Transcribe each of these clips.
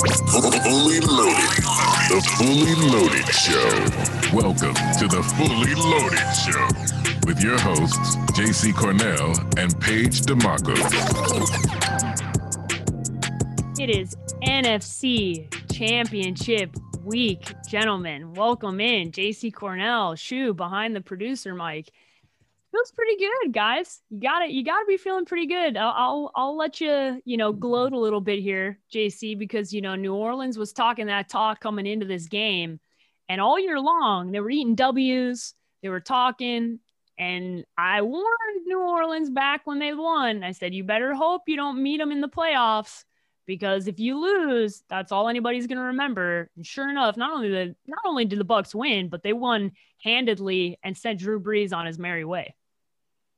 Fully loaded. The Fully Loaded Show. Welcome to the Fully Loaded Show with your hosts, JC Cornell and Paige DeMarco. It is NFC Championship week, gentlemen. Welcome in, JC Cornell, shoe behind the producer mic feels pretty good, guys. You got it. You got to be feeling pretty good. I'll, I'll, I'll let you, you know, gloat a little bit here, JC, because you know New Orleans was talking that talk coming into this game, and all year long they were eating W's. They were talking, and I warned New Orleans back when they won. I said, you better hope you don't meet them in the playoffs because if you lose, that's all anybody's going to remember. And sure enough, not only the not only did the Bucks win, but they won handedly and sent Drew Brees on his merry way.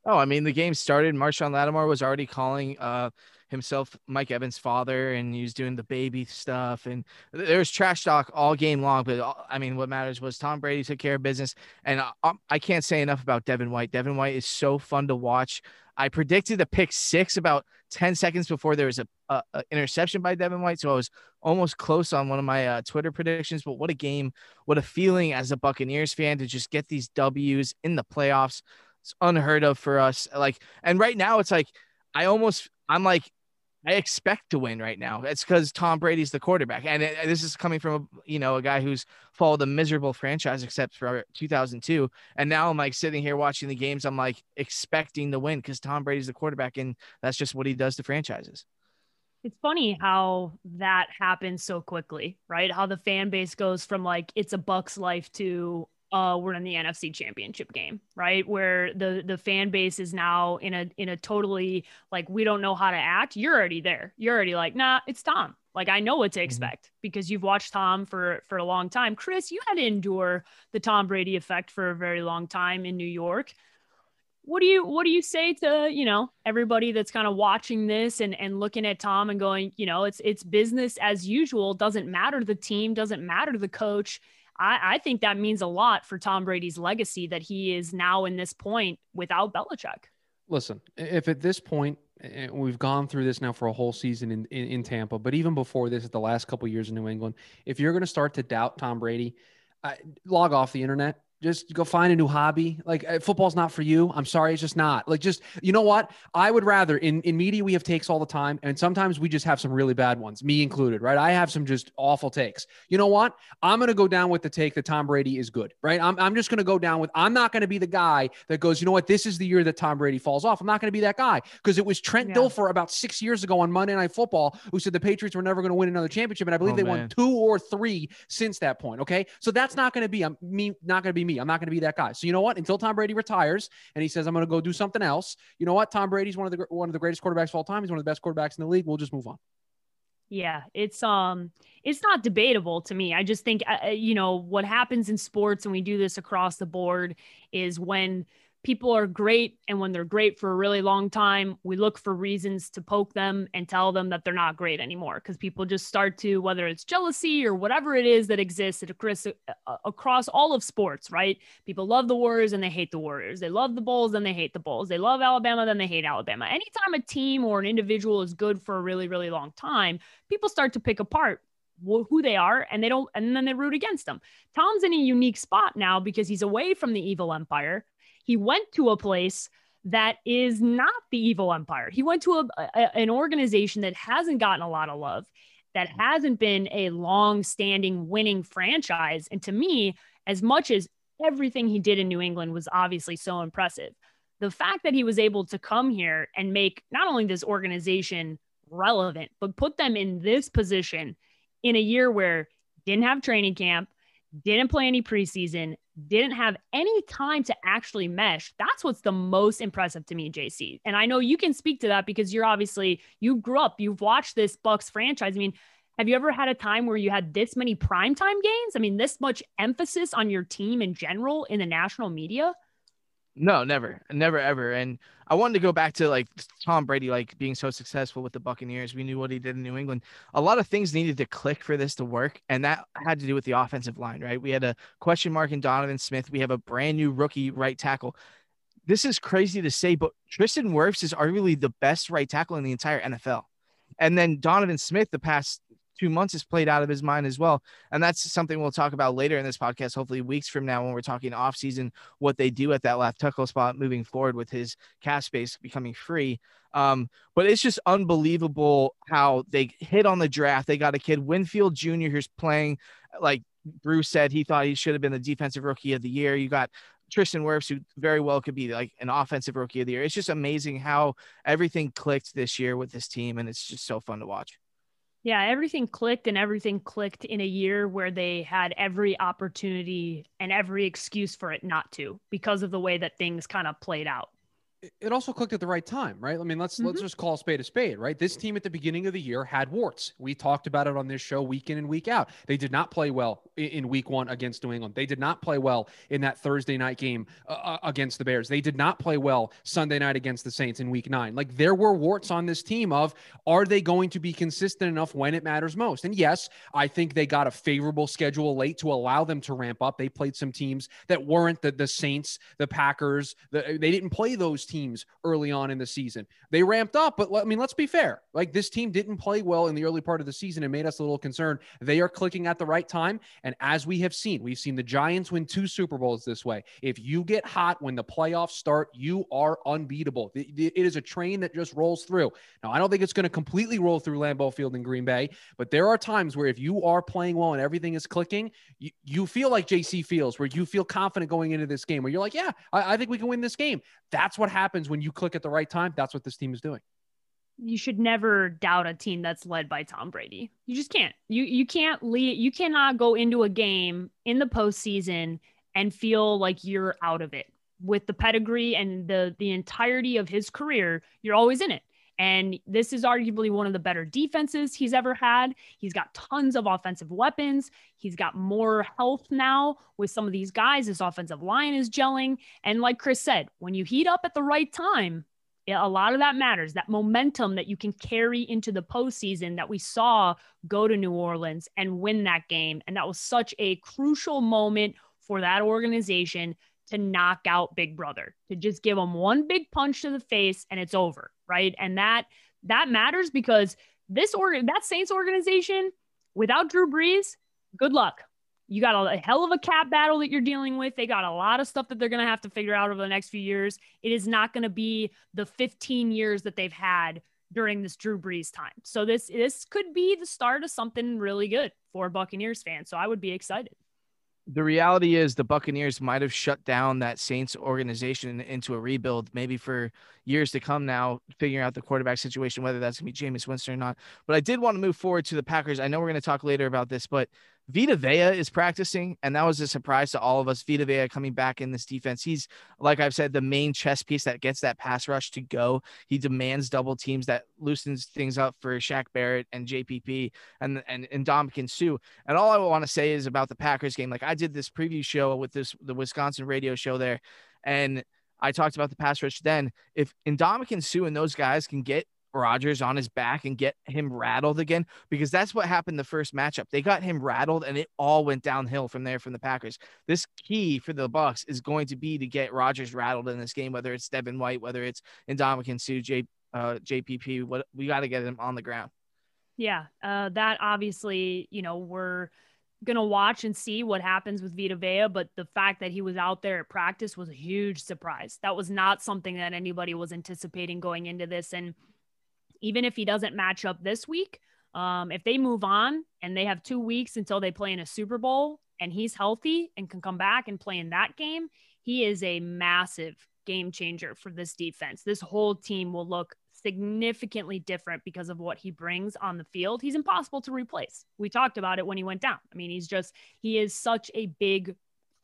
Oh, I mean, the game started. Marshon Lattimore was already calling uh, himself Mike Evans' father, and he was doing the baby stuff. And there was trash talk all game long. But I mean, what matters was Tom Brady took care of business. And I, uh, um, I can't say enough about Devin White. Devin White is so fun to watch. I predicted a pick six about 10 seconds before there was a, a, a interception by Devin White. So I was almost close on one of my uh, Twitter predictions. But what a game. What a feeling as a Buccaneers fan to just get these W's in the playoffs. It's unheard of for us. Like, and right now it's like I almost I'm like I expect to win right now. It's because Tom Brady's the quarterback, and it, this is coming from a you know a guy who's followed a miserable franchise except for 2002, and now I'm like sitting here watching the games. I'm like expecting to win because Tom Brady's the quarterback, and that's just what he does to franchises. It's funny how that happens so quickly, right? How the fan base goes from like it's a Bucks life to uh, we're in the NFC Championship game, right? Where the the fan base is now in a in a totally like we don't know how to act. You're already there. You're already like, nah, it's Tom. Like I know what to mm-hmm. expect mm-hmm. because you've watched Tom for for a long time. Chris, you had to endure the Tom Brady effect for a very long time in New York. What do you what do you say to you know everybody that's kind of watching this and and looking at Tom and going, you know, it's it's business as usual. Doesn't matter the team, doesn't matter the coach I, I think that means a lot for Tom Brady's legacy that he is now in this point without Belichick. Listen, if at this point we've gone through this now for a whole season in, in, in Tampa, but even before this, at the last couple years in New England, if you're going to start to doubt Tom Brady, uh, log off the internet just go find a new hobby. Like uh, football's not for you. I'm sorry, it's just not. Like just you know what? I would rather in in media we have takes all the time, and sometimes we just have some really bad ones, me included. Right? I have some just awful takes. You know what? I'm gonna go down with the take that Tom Brady is good. Right? I'm I'm just gonna go down with. I'm not gonna be the guy that goes. You know what? This is the year that Tom Brady falls off. I'm not gonna be that guy because it was Trent yeah. Dilfer about six years ago on Monday Night Football who said the Patriots were never gonna win another championship, and I believe oh, they man. won two or three since that point. Okay, so that's not gonna be I'm me. Not gonna be me. I'm not gonna be that guy guy. So you know what? Until Tom Brady retires and he says I'm going to go do something else, you know what? Tom Brady's one of the one of the greatest quarterbacks of all time. He's one of the best quarterbacks in the league. We'll just move on. Yeah, it's um it's not debatable to me. I just think uh, uh you know what happens in sports and we do this across the board is when people are great and when they're great for a really long time we look for reasons to poke them and tell them that they're not great anymore because people just start to whether it's jealousy or whatever it is that exists across, uh, across all of sports right people love the warriors and they hate the warriors they love the bulls and they hate the bulls they love alabama then they hate alabama anytime a team or an individual is good for a really really long time people start to pick apart who they are and they don't and then they root against them. Tom's in a unique spot now because he's away from the evil empire. He went to a place that is not the evil empire. He went to a, a, an organization that hasn't gotten a lot of love, that mm-hmm. hasn't been a long standing winning franchise. And to me, as much as everything he did in New England was obviously so impressive, the fact that he was able to come here and make not only this organization relevant, but put them in this position in a year where didn't have training camp, didn't play any preseason, didn't have any time to actually mesh. That's what's the most impressive to me, JC. And I know you can speak to that because you're obviously you grew up, you've watched this Bucks franchise. I mean, have you ever had a time where you had this many primetime games? I mean, this much emphasis on your team in general in the national media? No, never, never, ever. And I wanted to go back to like Tom Brady, like being so successful with the Buccaneers. We knew what he did in New England. A lot of things needed to click for this to work, and that had to do with the offensive line, right? We had a question mark in Donovan Smith. We have a brand new rookie right tackle. This is crazy to say, but Tristan Wirfs is arguably the best right tackle in the entire NFL. And then Donovan Smith, the past two months has played out of his mind as well. And that's something we'll talk about later in this podcast, hopefully weeks from now when we're talking off season, what they do at that left tackle spot moving forward with his cap space becoming free. Um, but it's just unbelievable how they hit on the draft. They got a kid, Winfield Jr., who's playing like Bruce said he thought he should have been the defensive rookie of the year. You got Tristan Wirfs, who very well could be like an offensive rookie of the year. It's just amazing how everything clicked this year with this team, and it's just so fun to watch. Yeah, everything clicked and everything clicked in a year where they had every opportunity and every excuse for it not to because of the way that things kind of played out it also clicked at the right time, right? I mean, let's mm-hmm. let's just call a spade a spade, right? This team at the beginning of the year had warts. We talked about it on this show week in and week out. They did not play well in, week one against New England. They did not play well in that Thursday night game uh, uh, against the Bears. They did not play well Sunday night against the Saints in week nine. Like there were warts on this team of are they going to be consistent enough when it matters most? And yes, I think they got a favorable schedule late to allow them to ramp up. They played some teams that weren't the, the Saints, the Packers. The, they didn't play those teams teams early on in the season. They ramped up, but I mean, let's be fair. Like this team didn't play well in the early part of the season and made us a little concerned. They are clicking at the right time. And as we have seen, we've seen the Giants win two Super Bowls this way. If you get hot when the playoffs start, you are unbeatable. It is a train that just rolls through. Now, I don't think it's going to completely roll through Lambeau Field in Green Bay, but there are times where if you are playing well and everything is clicking, you, you feel like JC feels, where you feel confident going into this game, where you're like, yeah, I, I think we can win this game. That's what happens when you click at the right time. That's what this team is doing. You should never doubt a team that's led by Tom Brady. You just can't. You you can't lead. You cannot go into a game in the postseason and feel like you're out of it. With the pedigree and the the entirety of his career, you're always in it. And this is arguably one of the better defenses he's ever had. He's got tons of offensive weapons. He's got more health now with some of these guys. His offensive line is gelling. And like Chris said, when you heat up at the right time, a lot of that matters that momentum that you can carry into the postseason that we saw go to New Orleans and win that game. And that was such a crucial moment for that organization to knock out Big Brother, to just give him one big punch to the face and it's over, right? And that that matters because this organ that Saints organization without Drew Brees, good luck. You got a, a hell of a cap battle that you're dealing with. They got a lot of stuff that they're going to have to figure out over the next few years. It is not going to be the 15 years that they've had during this Drew Brees time. So this this could be the start of something really good for Buccaneers fans. So I would be excited the reality is the Buccaneers might have shut down that Saints organization into a rebuild, maybe for years to come now, figuring out the quarterback situation, whether that's going to be Jameis Winston or not. But I did want to move forward to the Packers. I know we're going to talk later about this, but Vita Vea is practicing, and that was a surprise to all of us. Vita Vea coming back in this defense. He's, like I've said, the main chess piece that gets that pass rush to go. He demands double teams that loosens things up for Shaq Barrett and JPP and and, and Ndamukong Suh. And all I want to say is about the Packers game. Like I did this preview show with this the Wisconsin radio show there, and I talked about the pass rush then. If Ndamukong Suh and those guys can get Rodgers on his back and get him rattled again because that's what happened the first matchup. They got him rattled and it all went downhill from there from the Packers. This key for the Bucks is going to be to get Rodgers rattled in this game, whether it's Devin White, whether it's Ndamukong Suh, J, uh, JPP. What we got to get him on the ground. Yeah, uh, that obviously, you know, we're gonna watch and see what happens with Vita Vea, but the fact that he was out there at practice was a huge surprise. That was not something that anybody was anticipating going into this, and even if he doesn't match up this week, um, if they move on and they have two weeks until they play in a Super Bowl and he's healthy and can come back and play in that game, he is a massive game changer for this defense. This whole team will look significantly different because of what he brings on the field. He's impossible to replace. We talked about it when he went down. I mean, he's just, he is such a big,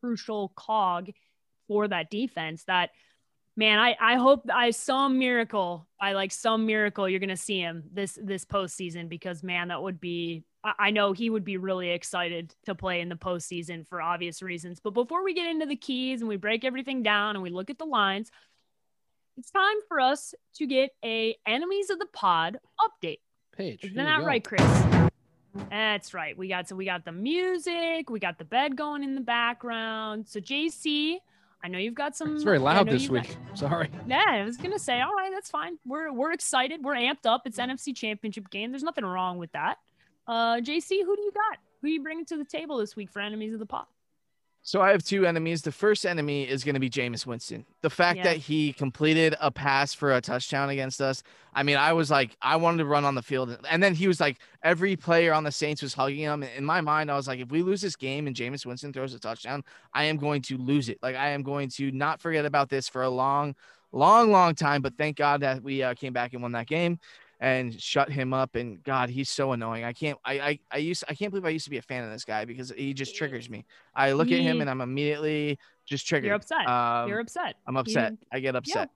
crucial cog for that defense that man, I, I hope I some miracle, I like some miracle you're gonna see him this this postseason because man, that would be I, I know he would be really excited to play in the postseason for obvious reasons. But before we get into the keys and we break everything down and we look at the lines, it's time for us to get a enemies of the pod update. Paige. Isn't that right, Chris? That's right. We got so we got the music, we got the bed going in the background. So JC, I know you've got some. It's very loud this week. Got, Sorry. Yeah, I was gonna say, all right, that's fine. We're we're excited. We're amped up. It's NFC Championship game. There's nothing wrong with that. Uh, JC, who do you got? Who are you bringing to the table this week for enemies of the pod? So I have two enemies. The first enemy is going to be Jameis Winston. The fact Yeah. that he completed a pass for a touchdown against us. I mean, I was like, I wanted to run on the field. And then he was like, every player on the Saints was hugging him. In my mind, I was like, if we lose this game and Jameis Winston throws a touchdown, I am going to lose it. Like, I am going to not forget about this for a long, long, long time. But thank God that we uh, came back and won that game and shut him up. And God, he's so annoying. I can't, I, I, I used, I can't believe I used to be a fan of this guy because he just triggers me. I look at him and I'm immediately just triggered. You're upset. Um, You're upset. I'm You- upset. I get upset.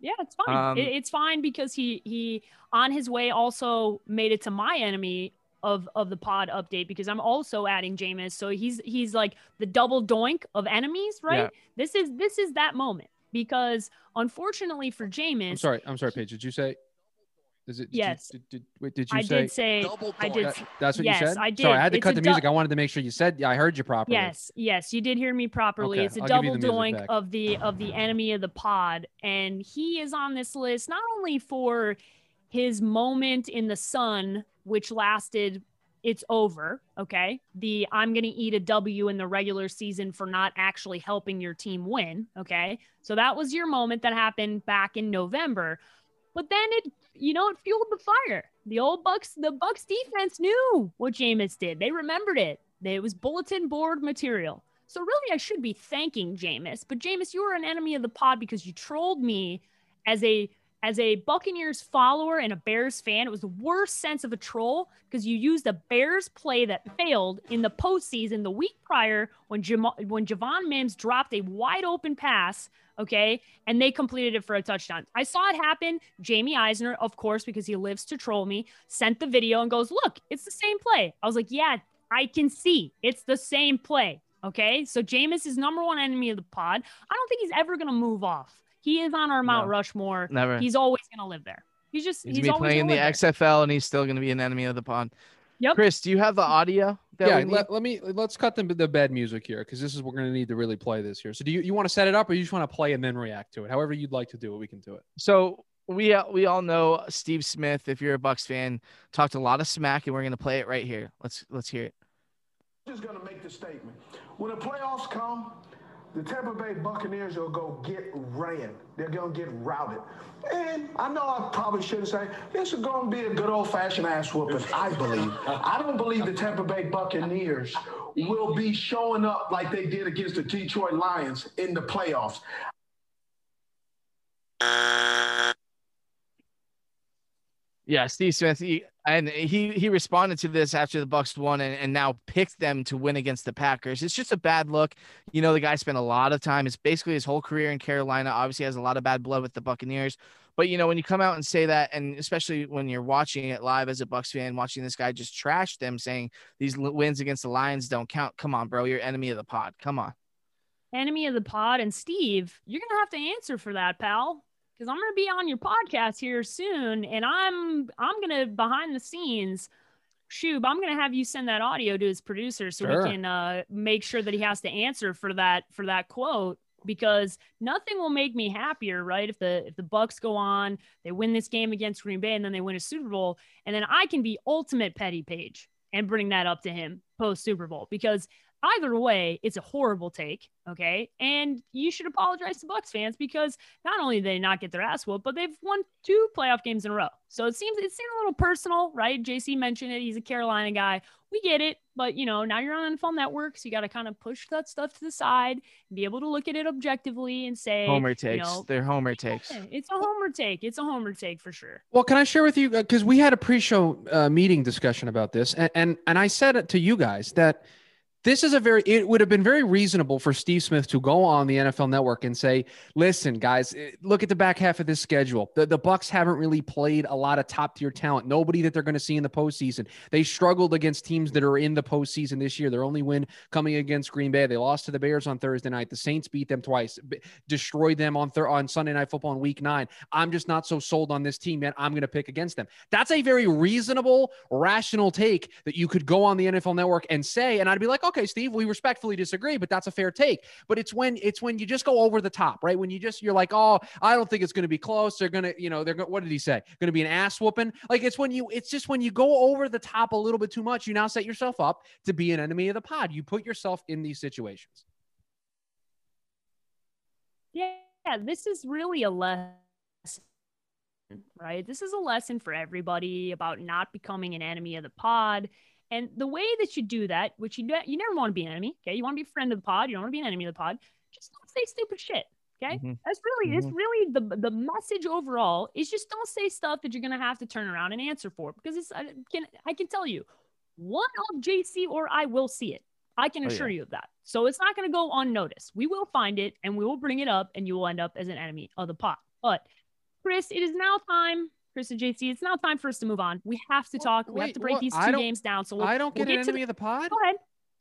Yeah, it's fine. Um, it, it's fine because he he on his way also made it to my enemy of of the pod update because I'm also adding Jameis. So he's he's like the double doink of enemies, right? Yeah. This is this is that moment because unfortunately for Jameis, I'm sorry. I'm sorry, Paige. Did you say? Is it? did you- Yes. Did, did, wait, did you I say? did say I did. that- that's what yes, you said. I did. Sorry, I had to It's cut the dou- music. I wanted to make sure you said. Yeah, I heard you properly. Yes, yes, you did hear me properly. Okay, It's a I'll double doink back. of the of the enemy of the pod, and he is on this list not only for his moment in the sun, which lasted. It's over. Okay. The I'm going to eat a W in the regular season for not actually helping your team win. Okay. So that was your moment that happened back in November. But then it, you know, it fueled the fire. The old Bucks, the Bucks defense knew what Jameis did. They remembered it. It was bulletin board material. So really, I should be thanking Jameis. But Jameis, you were an enemy of the pod because you trolled me as a as a Buccaneers follower and a Bears fan. It was the worst sense of a troll because you used a Bears play that failed in the postseason the week prior when Jam- when Javon Wims dropped a wide open pass. Okay, and they completed it for a touchdown. I saw it happen. Jamie Eisner, of course, because he lives to troll me, sent the video and goes, "Look, it's the same play." I was like, "Yeah, I can see it's the same play." Okay, so Jameis is number one enemy of the pod. I don't think he's ever gonna move off. He is on our Mount No. Rushmore. Never. He's always gonna live there. He's just He's, he's, gonna be always playing in the live there. XFL, and he's still gonna be an enemy of the pod. Yep. Chris, do you have the audio? That yeah, let, let me let's cut the, the bed music here because this is we're going to need to really play this here. So do you you want to set it up or you just want to play and then react to it? However you'd like to do it, we can do it. So we uh, we all know Steve Smith. If you're a Bucks fan, talked a lot of smack, and we're gonna play it right here. Let's let's hear it. just going to make the statement. When the playoffs come, the Tampa Bay Buccaneers will go get ran. They're going to get routed. And I know I probably shouldn't say this is going to be a good old fashioned ass whooping, I believe. I don't believe the Tampa Bay Buccaneers will be showing up like they did against the Detroit Lions in the playoffs. Yeah, Steve Smith, he, and he he responded to this after the Bucks won, and, and now picked them to win against the Packers. It's just a bad look. You know, the guy spent a lot of time. It's basically his whole career in Carolina. Obviously, has a lot of bad blood with the Buccaneers. But you know, when you come out and say that, and especially when you're watching it live as a Bucks fan, watching this guy just trash them, saying these wins against the Lions don't count. Come on, bro, you're enemy of the pod. Come on. enemy of the pod. And Steve, you're gonna have to answer for that, pal, because I'm gonna be on your podcast here soon, and I'm I'm gonna behind the scenes. Shub, I'm gonna have you send that audio to his producer so Sure. we can uh, make sure that he has to answer for that for that quote because nothing will make me happier, right? If the if the Bucks go on, they win this game against Green Bay, and then they win a Super Bowl, and then I can be ultimate petty Paige and bring that up to him post Super Bowl because either way, it's a horrible take. Okay. And you should apologize to Bucks fans because not only did they not get their ass whooped, but they've won two playoff games in a row. So it seems it seemed a little personal, right? JC mentioned it. He's a Carolina guy. We get it, but you know, now you're on NFL Network, so you got to kind of push that stuff to the side and be able to look at it objectively and say, Homer you takes. know, They're Homer takes. "Yeah, it's a homer take. It's a homer take for sure. Well, can I share with you because we had a pre-show uh, meeting discussion about this, and, and and I said it to you guys that this is a very it would have been very reasonable for Steve Smith to go on the NFL Network and say, "Listen, guys, eh, look at the back half of this schedule. The the Bucks haven't really played a lot of top tier talent. Nobody that they're going to see in the postseason. They struggled against teams that are in the postseason this year. Their only win coming against Green Bay. They lost to the Bears on Thursday night. The Saints beat them twice, destroyed them on thir- on Sunday Night Football in Week Nine. I'm just not so sold on this team, man. I'm going to pick against them. That's a very reasonable, rational take that you could go on the NFL Network and say, and I'd be like, okay, Steve, we respectfully disagree, but that's a fair take. But it's when it's when you just go over the top, right? When you just you're like, oh, I don't think it's going to be close. They're gonna, you know, they're going. What did he say? Going to be an ass whooping? Like it's when you, it's just when you go over the top a little bit too much. You now set yourself up to be an enemy of the pod. You put yourself in these situations. Yeah, this is really a lesson, right? This is a lesson for everybody about not becoming an enemy of the pod. And the way that you do that, which you you never want to be an enemy, okay? You want to be a friend of the pod. You don't want to be an enemy of the pod. Just don't say stupid shit. Okay, Mhm. that's really it's Mhm. really the the message overall is just don't say stuff that you're gonna have to turn around and answer for because it's I can I can tell you one of JC or I will see it. I can Oh, assure yeah. you of that. So it's not going to go unnoticed. We will find it and we will bring it up, and you will end up as an enemy of the pod. But Chris, it is now time. Chris and JC, it's now time for us to move on. We have to Well, talk. we have to break what? these two games down. So we'll, I don't we'll get an to enemy the- of the pod. Go ahead.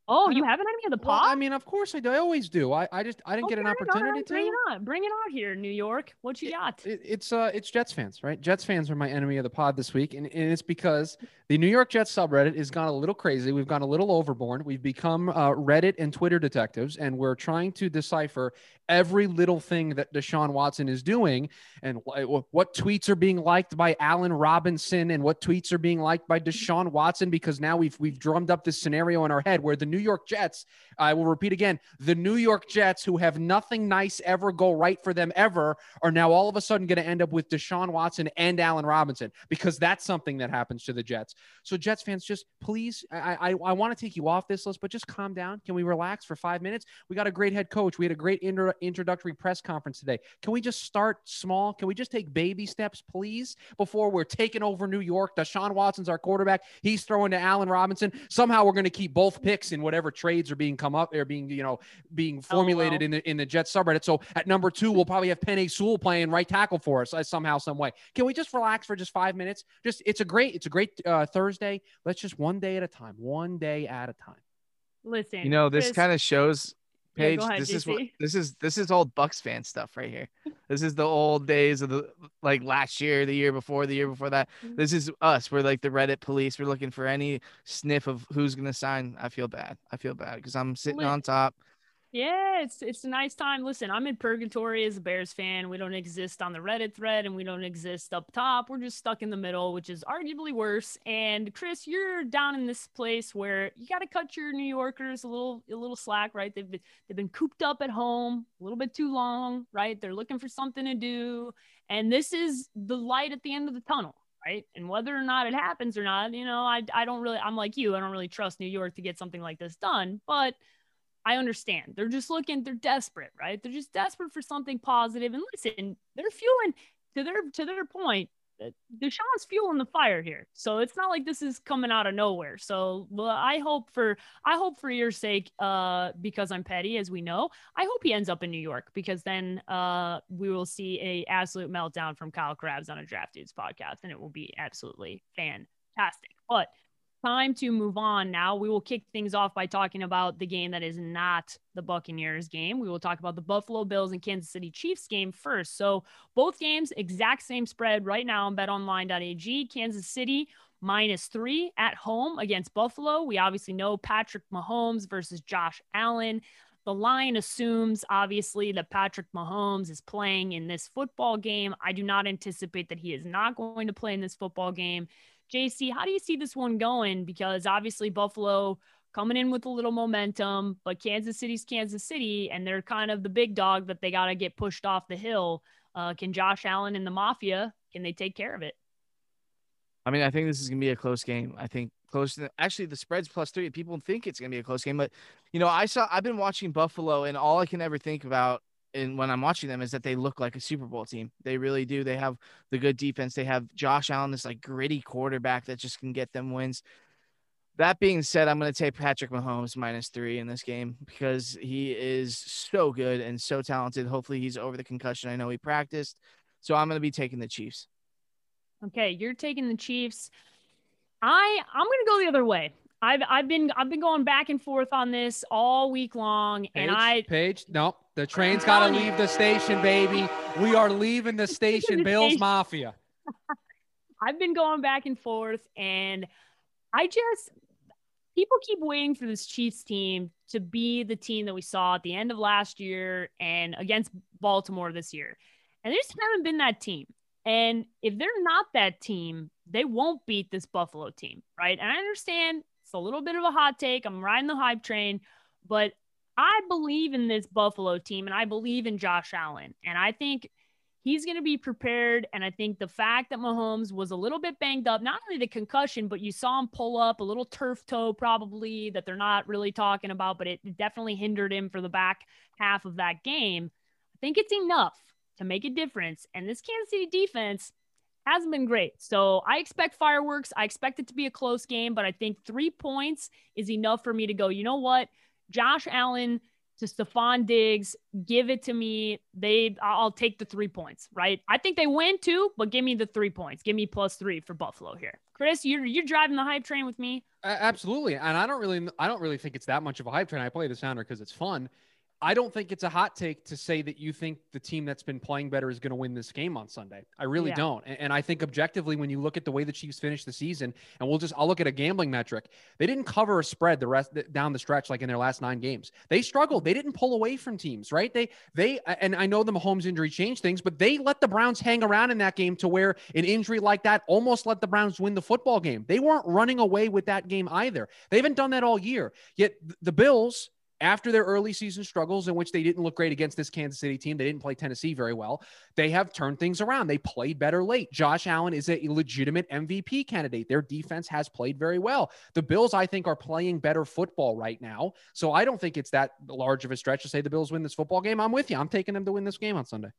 Oh, you don't- have an enemy of the Well. I mean, of course I do. I always do. I, I just I didn't get an opportunity to. Bring it on. Bring it on here, New York. What you got? It, it's uh it's Jets fans, right? Jets fans are my enemy of the pod this week, and, and it's because the New York Jets subreddit has gone a little crazy. We've gone a little overboard. We've become uh, Reddit and Twitter detectives, and we're trying to decipher every little thing that Deshaun Watson is doing, and what tweets are being liked by Allen Robinson, and what tweets are being liked by Deshaun Watson. Because now we've we've drummed up this scenario in our head where the New York Jets, I will repeat again, the New York Jets, who have nothing nice ever go right for them ever, are now all of a sudden going to end up with Deshaun Watson and Allen Robinson because that's something that happens to the Jets. So Jets fans, just please, I I, I want to take you off this list, but just calm down. Can we relax for five minutes? We got a great head coach. We had a great intro, introductory press conference today. Can we just start small? Can we just take baby steps, please, before we're taking over New York? Deshaun Watson's our quarterback. He's throwing to Allen Robinson. Somehow we're going to keep both picks in whatever trades are being come up. They're being, you know, being formulated LOL. in the in the Jets subreddit. So at number two, we'll probably have Penei Sewell playing right tackle for us uh, somehow, some way. Can we just relax for just five minutes? Just it's a great it's a great uh, Thursday. Let's just one day at a time, one day at a time. Listen, You know, this Chris, kind of shows Yeah, Paige. ahead, this is what this is this is old Bucks fan stuff right here. This is the old days of the like last year, the year before, the year before that. Mm-hmm. This is us. We're like the Reddit police. We're looking for any sniff of who's gonna sign. I feel bad. I feel bad because I'm sitting on top. Yeah, it's it's a nice time. Listen, I'm in purgatory as a Bears fan. We don't exist on the Reddit thread and we don't exist up top. We're just stuck in the middle, which is arguably worse. And Chris, you're down in this place where you got to cut your New Yorkers a little a little slack, right? They've been they've been cooped up at home a little bit too long, right? They're looking for something to do, and this is the light at the end of the tunnel. Right. And whether or not it happens or not, you know, I, I don't really, I'm like you, I don't really trust New York to get something like this done. But I understand. They're just looking, they're desperate, right? They're just desperate for something positive. And listen, they're fueling to their to their point. uh, Deshaun's fueling the fire here. So it's not like this is coming out of nowhere. So well, I hope for I hope for your sake, uh, because I'm petty, as we know, I hope he ends up in New York because then uh we will see a absolute meltdown from Kyle Crabbs on a draft dudes podcast, and it will be absolutely fantastic. But time to move on now. We will kick things off by talking about the game that is not the Buccaneers game. We will talk about the Buffalo Bills and Kansas City Chiefs game first. So, both games, exact same spread right now on betonline.ag. Kansas City minus three at home against Buffalo. We obviously know Patrick Mahomes versus Josh Allen. The line assumes, obviously, that Patrick Mahomes is playing in this football game. I do not anticipate that he is not going to play in this football game. JC, how do you see this one going? Because obviously Buffalo coming in with a little momentum, but Kansas City's Kansas City, and they're kind of the big dog that they got to get pushed off the hill. Uh, can Josh Allen and the Mafia can they take care of it? I mean, I think this is gonna be a close game. I think close. To, actually, the spread's plus three. People think it's gonna be a close game, but you know, I saw. I've been watching Buffalo, and all I can ever think about, and when I'm watching them, is that they look like a Super Bowl team. They really do. They have the good defense. They have Josh Allen, this like gritty quarterback that just can get them wins. That being said, I'm going to take Patrick Mahomes minus three in this game because he is so good and so talented. Hopefully, he's over the concussion. I know he practiced, so I'm going to be taking the Chiefs. Okay, you're taking the Chiefs. I I'm gonna go the other way. I've I've been I've been going back and forth on this all week long, and I Paige, no, the train's got to leave the station, baby. We are leaving the station, The Bills station. Mafia. I've been going back and forth, and I just people keep waiting for this Chiefs team to be the team that we saw at the end of last year and against Baltimore this year. And they just haven't been that team. And if they're not that team, they won't beat this Buffalo team, right? And I understand it's a little bit of a hot take. I'm riding the hype train, but I believe in this Buffalo team and I believe in Josh Allen. And I think he's going to be prepared. And I think the fact that Mahomes was a little bit banged up, not only the concussion, but you saw him pull up a little turf toe, probably that they're not really talking about, but it definitely hindered him for the back half of that game. I think it's enough to make a difference. And this Kansas City defense hasn't been great. So I expect fireworks. I expect it to be a close game, but I think three points is enough for me to go, you know what? Josh Allen to Stefon Diggs, give it to me. They I'll take the three points, right? I think they win too, but give me the three points. Give me plus three for Buffalo here. Chris, you're you're driving the hype train with me. Uh, absolutely. And I don't really I don't really think it's that much of a hype train. I play the sounder because it's fun. I don't think it's a hot take to say that you think the team that's been playing better is going to win this game on Sunday. I really yeah. don't. And, and, I think objectively, when you look at the way the Chiefs finished the season, and we'll just, I'll look at a gambling metric, they didn't cover a spread the rest down the stretch like in their last nine games. They struggled. They didn't pull away from teams, right? They, they, and I know the Mahomes injury changed things, but they let the Browns hang around in that game to where an injury like that almost let the Browns win the football game. They weren't running away with that game either. They haven't done that all year. Yet the Bills, after their early season struggles, in which they didn't look great against this Kansas City team, they didn't play Tennessee very well. They have turned things around. They played better late. Josh Allen is a legitimate MVP candidate. Their defense has played very well. The Bills, I think, are playing better football right now. So I don't think it's that large of a stretch to say the Bills win this football game. I'm with you. I'm taking them to win this game on Sunday.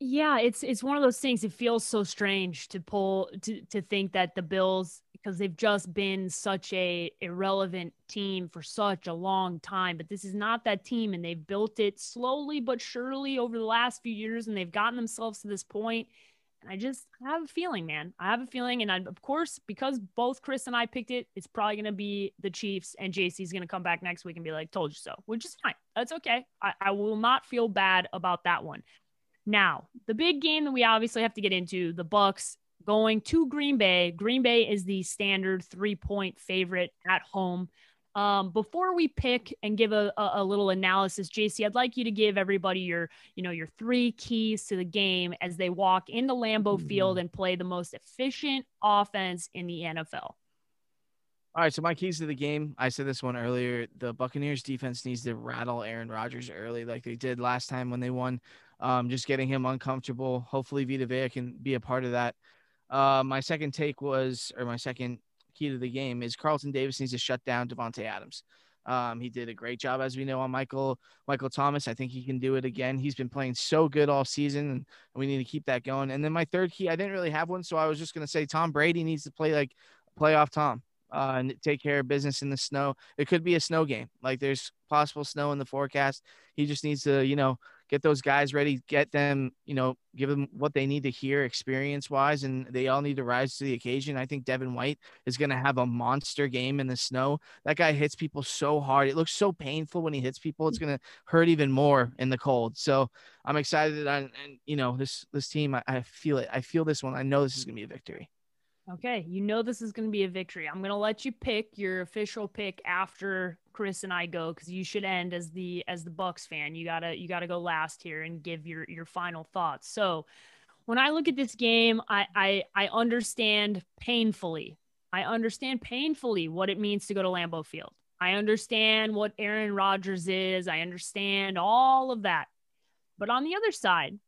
Yeah, it's it's one of those things. It feels so strange to pull to to think that the Bills because they've just been such a irrelevant team for such a long time. But this is not that team, and they've built it slowly but surely over the last few years, and they've gotten themselves to this point. And I just I have a feeling, man. I have a feeling, and I, of course, because both Chris and I picked it, it's probably going to be the Chiefs, and JC's going to come back next week and be like, "Told you so," which is fine. That's okay. I, I will not feel bad about that one. Now, the big game that we obviously have to get into, the Bucks going to Green Bay. Green Bay is the standard three-point favorite at home. Um, before we pick and give a, a, a, little analysis, JC, I'd like you to give everybody your, you know, your three keys to the game as they walk into Lambeau mm-hmm. Field and play the most efficient offense in the NFL. All right, so my keys to the game. I said this one earlier. The Buccaneers defense needs to rattle Aaron Rodgers early, like they did last time when they won um, just getting him uncomfortable. Hopefully, Vita Vea can be a part of that. Uh, my second take was, or my second key to the game is Carlton Davis needs to shut down Davante Adams. Um, he did a great job, as we know, on Michael Michael Thomas. I think he can do it again. He's been playing so good all season, and we need to keep that going. And then my third key, I didn't really have one, so I was just going to say Tom Brady needs to play like playoff Tom uh, and take care of business in the snow. It could be a snow game. Like there's possible snow in the forecast. He just needs to, you know, get those guys ready, get them, you know, give them what they need to hear experience wise, and they all need to rise to the occasion. I think Devin White is going to have a monster game in the snow. That guy hits people so hard. It looks so painful when he hits people. It's going to hurt even more in the cold. So I'm excited. On, and, you know, this, this team, I, I feel it. I feel this one. I know this is going to be a victory. Okay, you know this is going to be a victory. I'm going to let you pick your official pick after Chris and I go cuz you should end as the as the Bucks fan. You got to you got to go last here and give your your final thoughts. So, when I look at this game, I I I understand painfully. I understand painfully what it means to go to Lambeau Field. I understand what Aaron Rodgers is. I understand all of that. But on the other side,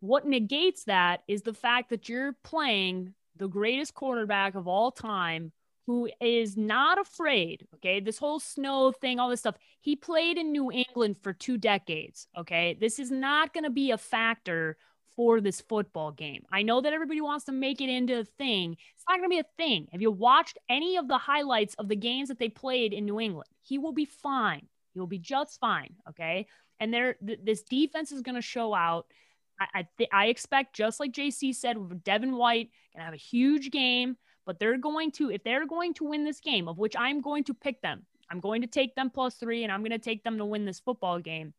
what negates that is the fact that you're playing the greatest quarterback of all time who is not afraid. Okay. This whole snow thing, all this stuff. He played in New England for two decades. Okay. This is not going to be a factor for this football game. I know that everybody wants to make it into a thing. It's not going to be a thing. Have you watched any of the highlights of the games that they played in New England? He will be fine. He will be just fine. Okay. And there, th- this defense is going to show out. I th- I expect just like JC said, Devin White gonna have a huge game, but they're going to if they're going to win this game, of which I'm going to pick them. I'm going to take them plus three, and I'm going to take them to win this football game.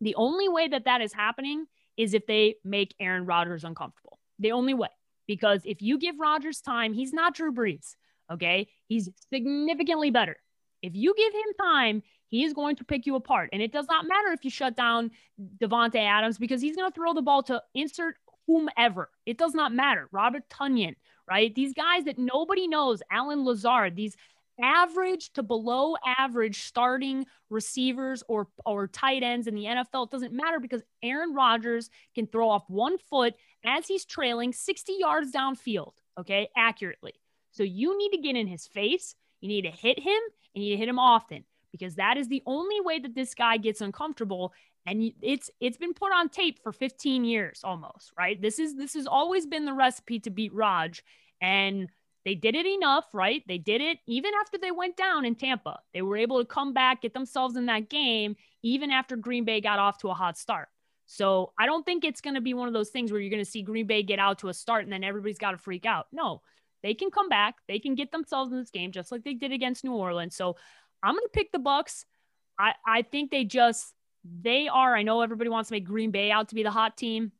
The only way that that is happening is if they make Aaron Rodgers uncomfortable. The only way, because if you give Rodgers time, he's not Drew Brees. Okay. He's significantly better. If you give him time, he is going to pick you apart. And it does not matter if you shut down Davante Adams because he's going to throw the ball to insert whomever. It does not matter. Robert Tonyan, right? These guys that nobody knows, Allen Lazard, these average to below average starting receivers or or tight ends in the NFL. It doesn't matter because Aaron Rodgers can throw off one foot as he's trailing 60 yards downfield, okay, accurately. So you need to get in his face. You need to hit him and you need to hit him often because that is the only way that this guy gets uncomfortable and it's it's been put on tape for 15 years almost, right? This is this has always been the recipe to beat Raj and they did it enough, right? They did it even after they went down in Tampa. They were able to come back, get themselves in that game, even after Green Bay got off to a hot start. So I don't think it's going to be one of those things where you're going to see Green Bay get out to a start and then everybody's got to freak out. No, they can come back. They can get themselves in this game just like they did against New Orleans. So I'm going to pick the Bucks. I, I think they just they are. I know everybody wants to make Green Bay out to be the hot team.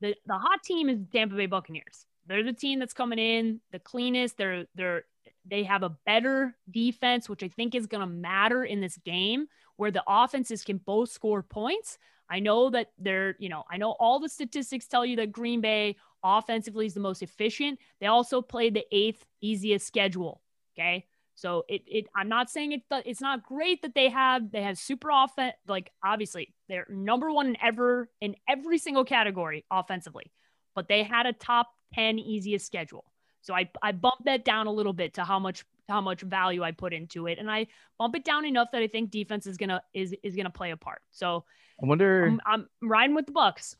The the hot team is Tampa Bay Buccaneers. They're the team that's coming in the cleanest. They're they're they have a better defense, which I think is going to matter in this game where the offenses can both score points. I know that they're, you know, I know all the statistics tell you that Green Bay offensively is the most efficient. They also played the eighth easiest schedule. Okay. So it, it I'm not saying it, it's not great that they have, they have super offense. Like obviously they're number one in ever in every single category offensively, but they had a top 10 easiest schedule. So I, I bumped that down a little bit to how much how much value I put into it, and I bump it down enough that I think defense is gonna is is gonna play a part. So I wonder. I'm, I'm riding with the Bucks.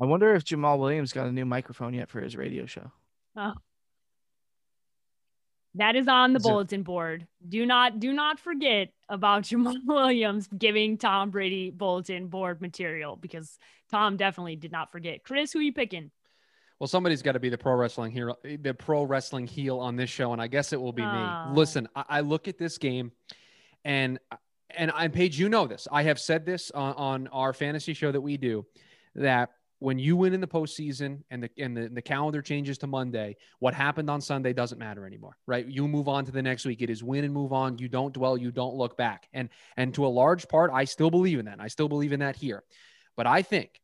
I wonder if Jamaal Williams got a new microphone yet for his radio show. Oh. That is on the Is bulletin board. Do not do not forget about Jamaal Williams giving Tom Brady bulletin board material because Tom definitely did not forget. Chris, who are you picking? Well, somebody's got to be the pro wrestling hero, the pro wrestling heel on this show, and I guess it will be Oh. me. Listen, I, I look at this game, and and I'm Paige. You know this. I have said this on, on our fantasy show that we do, that when you win in the postseason and the and the, the calendar changes to Monday, what happened on Sunday doesn't matter anymore, right? You move on to the next week. It is win and move on. You don't dwell. You don't look back. And and to a large part, I still believe in that. I still believe in that here. But I think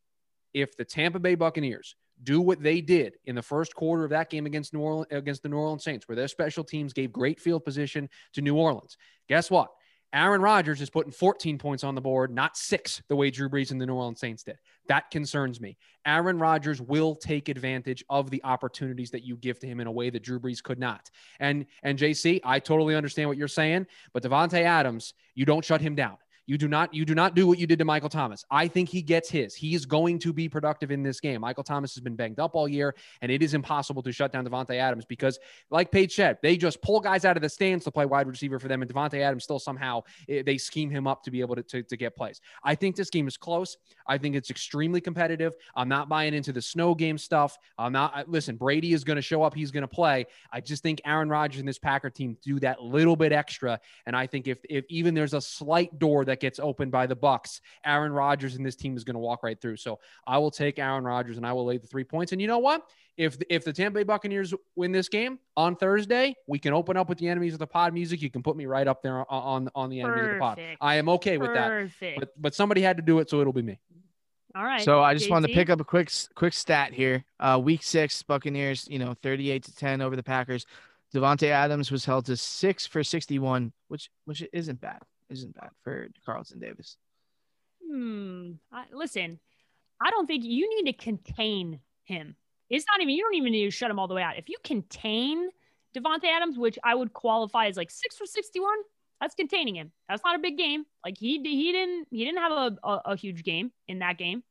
if the Tampa Bay Buccaneers do what they did in the first quarter of that game against New Orleans against the New Orleans Saints, where their special teams gave great field position to New Orleans. Guess what? Aaron Rodgers is putting 14 points on the board, not six, the way Drew Brees and the New Orleans Saints did. That concerns me. Aaron Rodgers will take advantage of the opportunities that you give to him in a way that Drew Brees could not. And and JC, I totally understand what you're saying, but Davante Adams, you don't shut him down. You do not you do not do what you did to Michael Thomas. I think he gets his. He is going to be productive in this game. Michael Thomas has been banged up all year, and it is impossible to shut down Davante Adams because, like Paige said, they just pull guys out of the stands to play wide receiver for them, and Davante Adams still somehow eh, they scheme him up to be able to, to, to get plays. I think this game is close. I think it's extremely competitive. I'm not buying into the snow game stuff. I'm not I- listen, Brady is going to show up, he's going to play. I just think Aaron Rodgers and this Packer team do that little bit extra. And I think if if even there's a slight door that gets opened by the Bucks, Aaron Rodgers and this team is going to walk right through. So I will take Aaron Rodgers and I will lay the three points. And you know what? If if the Tampa Bay Buccaneers win this game on Thursday, we can open up with the enemies of the pod music. You can put me right up there on on, on the enemies of the pod. I am okay with that. But but somebody had to do it, so it'll be me. All right. So I just wanted to pick up a quick quick stat here. Uh, week six, Buccaneers, you know, 38 to 10 over the Packers. Davante Adams was held to six for 61, which which isn't bad. Isn't bad for Carlton Davis. Hmm. I, listen, I don't think you need to contain him. It's not even, you don't even need to shut him all the way out. If you contain Davante Adams, which I would qualify as like six for 61, that's containing him. That's not a big game. Like he, he didn't, he didn't have a, a, a huge game in that game.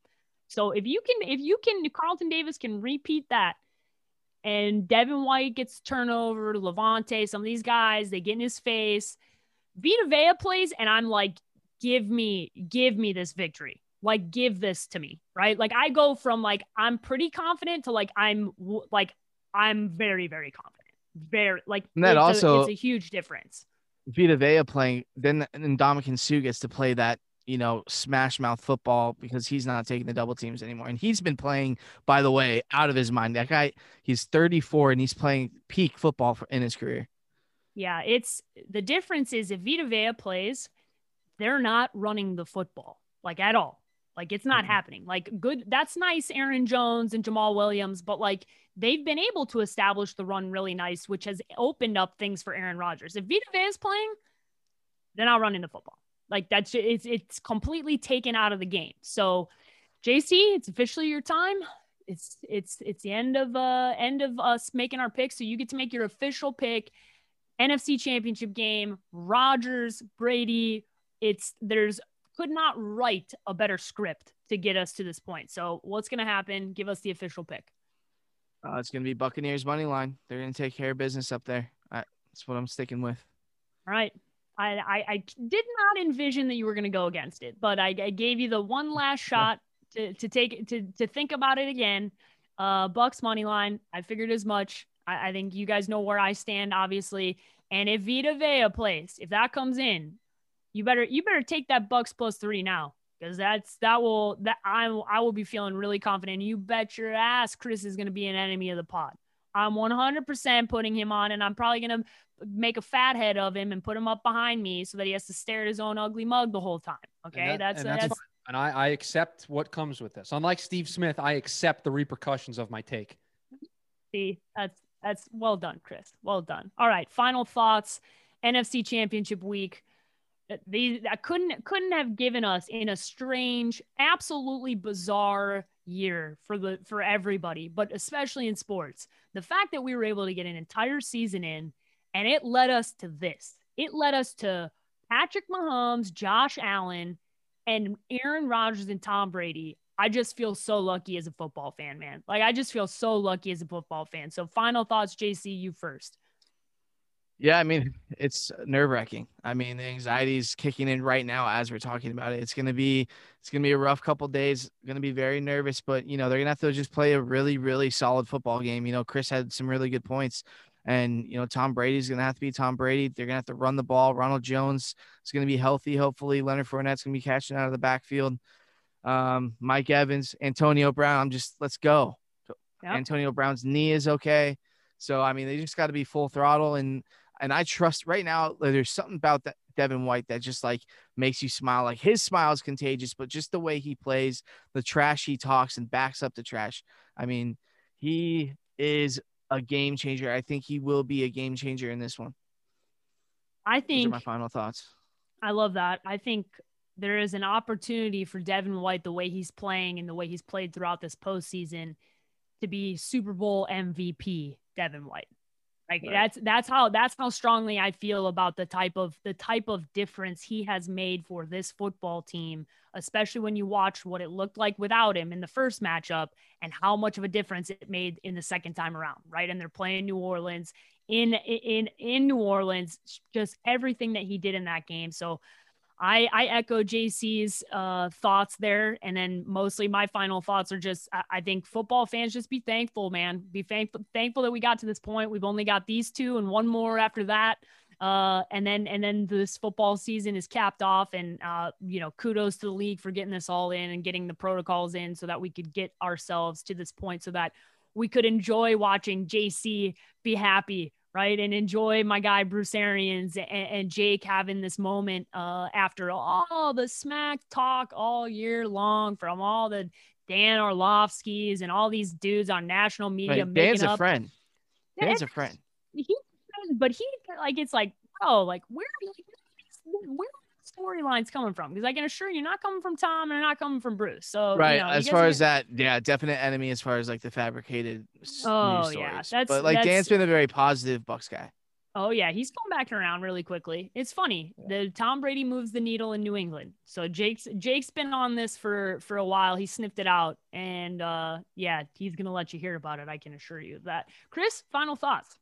So if you can, if you can, Carlton Davis can repeat that and Devin White gets turnover, Lavonte, some of these guys, they get in his face. Vita Vea plays, and I'm like, give me, give me this victory. Like, give this to me, right? Like, I go from like I'm pretty confident to like I'm like I'm very, very confident. Very like And that it's a- also- it's a huge difference. Vita Vea playing, then and Ndamukong Suh gets to play that, you know, smash mouth football because he's not taking the double teams anymore. And he's been playing, by the way, out of his mind. That guy, he's 34 and he's playing peak football for, in his career. Yeah, it's the difference is if Vita Vea plays, they're not running the football like at all. Like it's not mm-hmm. happening. Like good, that's nice, Aaron Jones and Jamaal Williams, but like they've been able to establish the run really nice, which has opened up things for Aaron Rodgers. If Vita Vea is playing, they're not running the football. Like that's it's it's completely taken out of the game. So, JC, it's officially your time. It's it's it's the end of uh end of us making our pick. So you get to make your official pick. NFC Championship game, Rodgers, Brady. It's there's could not write a better script to get us to this point. So what's going to happen? Give us the official pick. Uh, it's going to be Buccaneers money line. They're going to take care of business up there. I, that's what I'm sticking with. All right. I, I, I did not envision that you were going to go against it, but I, I, gave you the one last shot to, to take to, to think about it again. Uh, Bucks money line. I figured as much. I, I think you guys know where I stand, obviously. And if Vita Vea plays, if that comes in, you better you better take that Bucks plus three now because that's that will that I I will be feeling really confident. You bet your ass Chris is going to be an enemy of the pod. I'm 100% putting him on, and I'm probably going to make a fat head of him and put him up behind me so that he has to stare at his own ugly mug the whole time. Okay, and that, that's and that's, that's and I, I accept what comes with this. Unlike Steve Smith, I accept the repercussions of my take. See, that's that's well done, Chris. Well done. All right, final thoughts. NFC Championship week uh, these I couldn't couldn't have given us in a strange, absolutely bizarre year for the for everybody, but especially in sports. The fact that we were able to get an entire season in and it led us to this. It led us to Patrick Mahomes, Josh Allen, and Aaron Rodgers and Tom Brady. I just feel so lucky as a football fan, man. Like I just feel so lucky as a football fan. So final thoughts, JC, you first. Yeah, I mean, it's nerve wracking. I mean, the anxiety is kicking in right now as we're talking about it. It's gonna be it's gonna be a rough couple days. Gonna be very nervous, but you know they're gonna have to just play a really really solid football game. You know, Chris had some really good points, and you know Tom Brady's gonna have to be Tom Brady. They're gonna have to run the ball. Ronald Jones is gonna be healthy. Hopefully, Leonard Fournette's gonna be catching out of the backfield. Um, Mike Evans, Antonio Brown. I'm just let's go. Yep. Antonio Brown's knee is okay. So I mean, they just got to be full throttle and and I trust right now. There's something about that Devin White that just like makes you smile. Like his smile is contagious, but just the way he plays, the trash he talks and backs up the trash. I mean, he is a game changer. I think he will be a game changer in this one. I think my final thoughts. I love that. I think there is an opportunity for Devin White, the way he's playing and the way he's played throughout this postseason, to be Super Bowl MVP Devin White. Like right. that's that's how that's how strongly I feel about the type of the type of difference he has made for this football team, especially when you watch what it looked like without him in the first matchup and how much of a difference it made in the second time around, right? And they're playing New Orleans in in in New Orleans, just everything that he did in that game. So I, I echo JC's uh, thoughts there. And then mostly my final thoughts are just I, I, think football fans just be thankful, man. Be thankful, thankful that we got to this point. We've only got these two and one more after that. Uh, and then and then this football season is capped off. And uh, you know, kudos to the league for getting this all in and getting the protocols in so that we could get ourselves to this point so that we could enjoy watching JC be happy right? And enjoy my guy Bruce Arians and, and Jake having this moment uh, after all the smack talk all year long from all the Dan Orlovsky's and all these dudes on national media. Right. Dan's up. a friend. Dan's a friend. He, but he like it's like, oh, like where, like, where storylines coming from? Because I can assure you, not coming from Tom and they're not coming from Bruce. So right, you know, as far as that, yeah, definite enemy as far as like the fabricated. Oh yeah, that's but like that's, Dan's been a very positive Bucks guy. Oh yeah, he's going back around really quickly. It's funny. The Tom Brady moves the needle in New England. So Jake's Jake's been on this for for a while. He sniffed it out, and uh, yeah, he's gonna let you hear about it. I can assure you that. Chris, final thoughts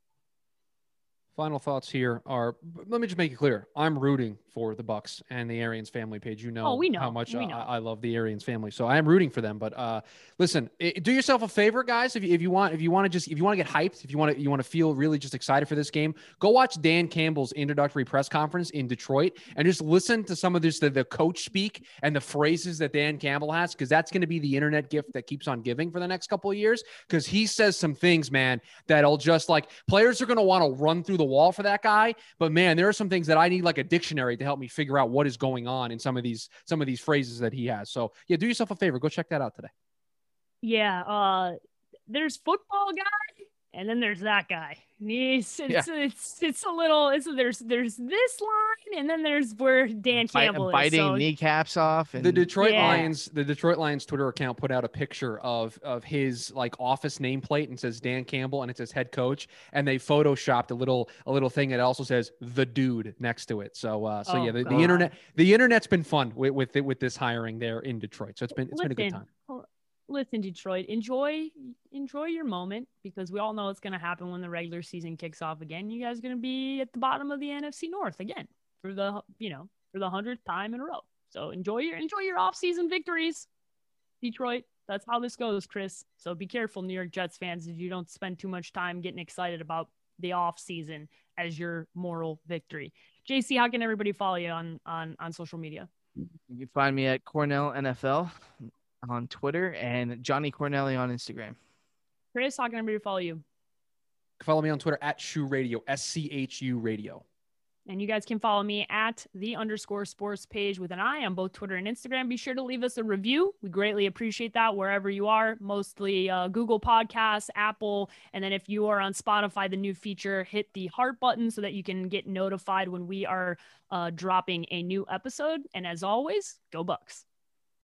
final thoughts here are let me just make it clear i'm rooting for the Bucks and the Arians family Paige. You know, Oh, we know. how much uh, know. I, I love the Arians family, so I am rooting for them. But uh, listen, i- do yourself a favor, guys. If you, if you want, if you want to just, if you want to get hyped, if you want to, you want to feel really just excited for this game, go watch Dan Campbell's introductory press conference in Detroit and just listen to some of this the, the coach speak and the phrases that Dan Campbell has, because that's going to be the internet gift that keeps on giving for the next couple of years. Because he says some things, man, that'll just like players are going to want to run through the wall for that guy. But man, there are some things that I need like a dictionary to help me figure out what is going on in some of these some of these phrases that he has. So yeah, do yourself a favor, go check that out today. Yeah, uh there's football guy and then there's that guy. It's it's it's, it's a little it's there's there's this line and then there's where Dan Bite- Campbell is. biting So, kneecaps off. And The Detroit Yeah. Lions, the Detroit Lions Twitter account put out a picture of of his like office nameplate and says Dan Campbell and it says head coach, and they photoshopped a little a little thing that also says the dude next to it. So uh, so Oh, yeah, the, the internet the internet's been fun with with, with this hiring there in Detroit. So it's been it's been a good time. Listen, Detroit, enjoy enjoy your moment because we all know it's going to happen when the regular season kicks off again. You guys are going to be at the bottom of the NFC North again for the you know for the hundredth time in a row. So enjoy your enjoy your off season victories, Detroit. That's how this goes, Chris. So be careful, New York Jets fans, that you don't spend too much time getting excited about the off season as your moral victory. JC, how can everybody follow you on on on social media? You can find me at Cornell NFL on Twitter and Johnny Cornelli on Instagram. Chris, how can everybody follow you? Follow me on Twitter at Schu Radio S C H U Radio. And you guys can follow me at the underscore sports page with an eye on both Twitter and Instagram. Be sure to leave us a review. We greatly appreciate that wherever you are, mostly uh, Google Podcasts, Apple. And then if you are on Spotify, the new feature, hit the heart button so that you can get notified when we are uh, dropping a new episode. And as always, go Bucks.